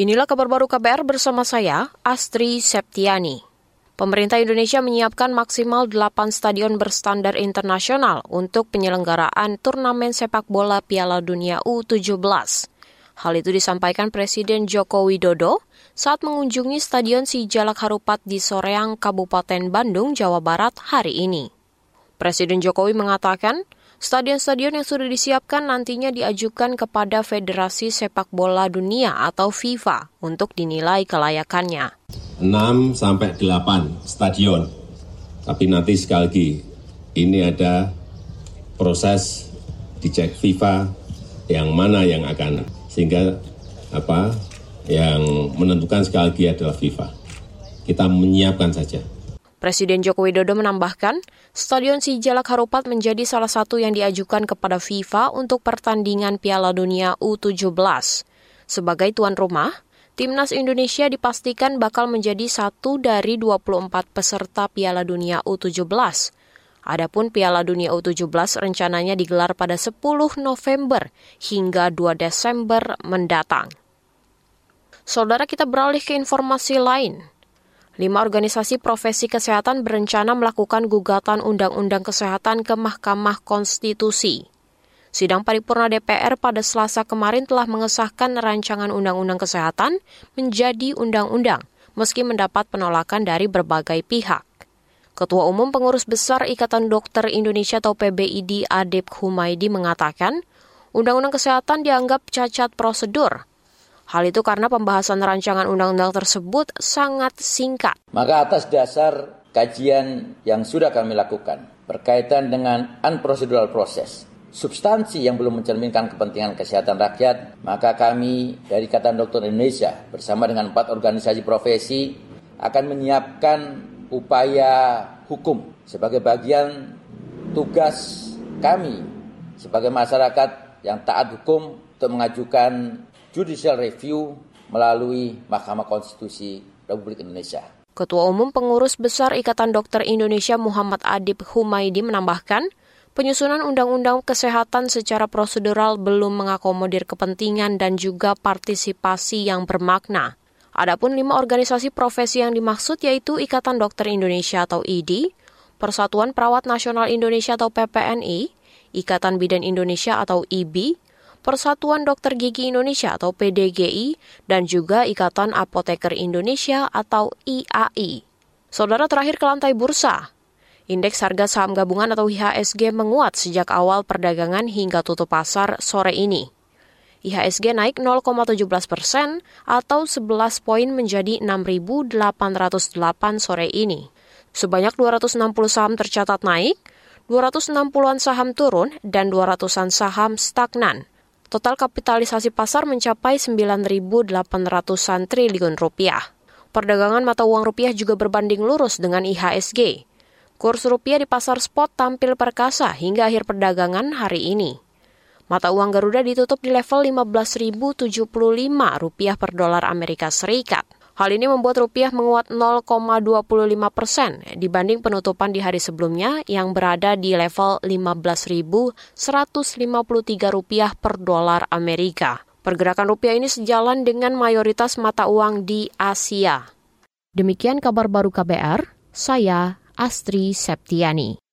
Inilah kabar baru KBR bersama saya, Astri Septiani. Pemerintah Indonesia menyiapkan maksimal 8 stadion berstandar internasional untuk penyelenggaraan turnamen sepak bola Piala Dunia U17. Hal itu disampaikan Presiden Joko Widodo saat mengunjungi Stadion Sijalak Harupat di Soreang, Kabupaten Bandung, Jawa Barat hari ini. Presiden Jokowi mengatakan, stadion-stadion yang sudah disiapkan nantinya diajukan kepada Federasi Sepak Bola Dunia atau FIFA untuk dinilai kelayakannya. 6 sampai 8 stadion. Tapi nanti sekali lagi ini ada proses dicek FIFA yang mana yang akan sehingga apa yang menentukan sekali lagi adalah FIFA. Kita menyiapkan saja. Presiden Joko Widodo menambahkan, Stadion Sijalak Harupat menjadi salah satu yang diajukan kepada FIFA untuk pertandingan Piala Dunia U17. Sebagai tuan rumah, Timnas Indonesia dipastikan bakal menjadi satu dari 24 peserta Piala Dunia U17. Adapun Piala Dunia U17 rencananya digelar pada 10 November hingga 2 Desember mendatang. Saudara kita beralih ke informasi lain. Lima organisasi profesi kesehatan berencana melakukan gugatan Undang-Undang Kesehatan ke Mahkamah Konstitusi. Sidang paripurna DPR pada Selasa kemarin telah mengesahkan rancangan Undang-Undang Kesehatan menjadi undang-undang, meski mendapat penolakan dari berbagai pihak. Ketua Umum Pengurus Besar Ikatan Dokter Indonesia atau PBID Adib Humaydi mengatakan, Undang-Undang Kesehatan dianggap cacat prosedur. Hal itu karena pembahasan rancangan undang-undang tersebut sangat singkat. Maka atas dasar kajian yang sudah kami lakukan berkaitan dengan unprocedural process, substansi yang belum mencerminkan kepentingan kesehatan rakyat, maka kami dari Ikatan Dokter Indonesia bersama dengan empat organisasi profesi akan menyiapkan upaya hukum sebagai bagian tugas kami sebagai masyarakat yang taat hukum untuk mengajukan judicial review melalui Mahkamah Konstitusi Republik Indonesia. Ketua Umum Pengurus Besar Ikatan Dokter Indonesia Muhammad Adib Humaydi menambahkan, Penyusunan undang-undang kesehatan secara prosedural belum mengakomodir kepentingan dan juga partisipasi yang bermakna. Adapun lima organisasi profesi yang dimaksud yaitu Ikatan Dokter Indonesia atau IDI, Persatuan Perawat Nasional Indonesia atau PPNI, Ikatan Bidan Indonesia atau IBI, Persatuan Dokter Gigi Indonesia atau PDGI, dan juga Ikatan Apoteker Indonesia atau IAI. Saudara terakhir ke lantai bursa, Indeks harga saham gabungan atau IHSG menguat sejak awal perdagangan hingga tutup pasar sore ini. IHSG naik 0,17 persen atau 11 poin menjadi 6.808 sore ini. Sebanyak 260 saham tercatat naik, 260-an saham turun, dan 200-an saham stagnan. Total kapitalisasi pasar mencapai 9.800-an triliun rupiah. Perdagangan mata uang rupiah juga berbanding lurus dengan IHSG. Kurs rupiah di pasar spot tampil perkasa hingga akhir perdagangan hari ini. Mata uang Garuda ditutup di level 15.075 rupiah per dolar Amerika Serikat. Hal ini membuat rupiah menguat 0,25 persen dibanding penutupan di hari sebelumnya yang berada di level 15.153 rupiah per dolar Amerika. Pergerakan rupiah ini sejalan dengan mayoritas mata uang di Asia. Demikian kabar baru KBR, saya Astri Septiani.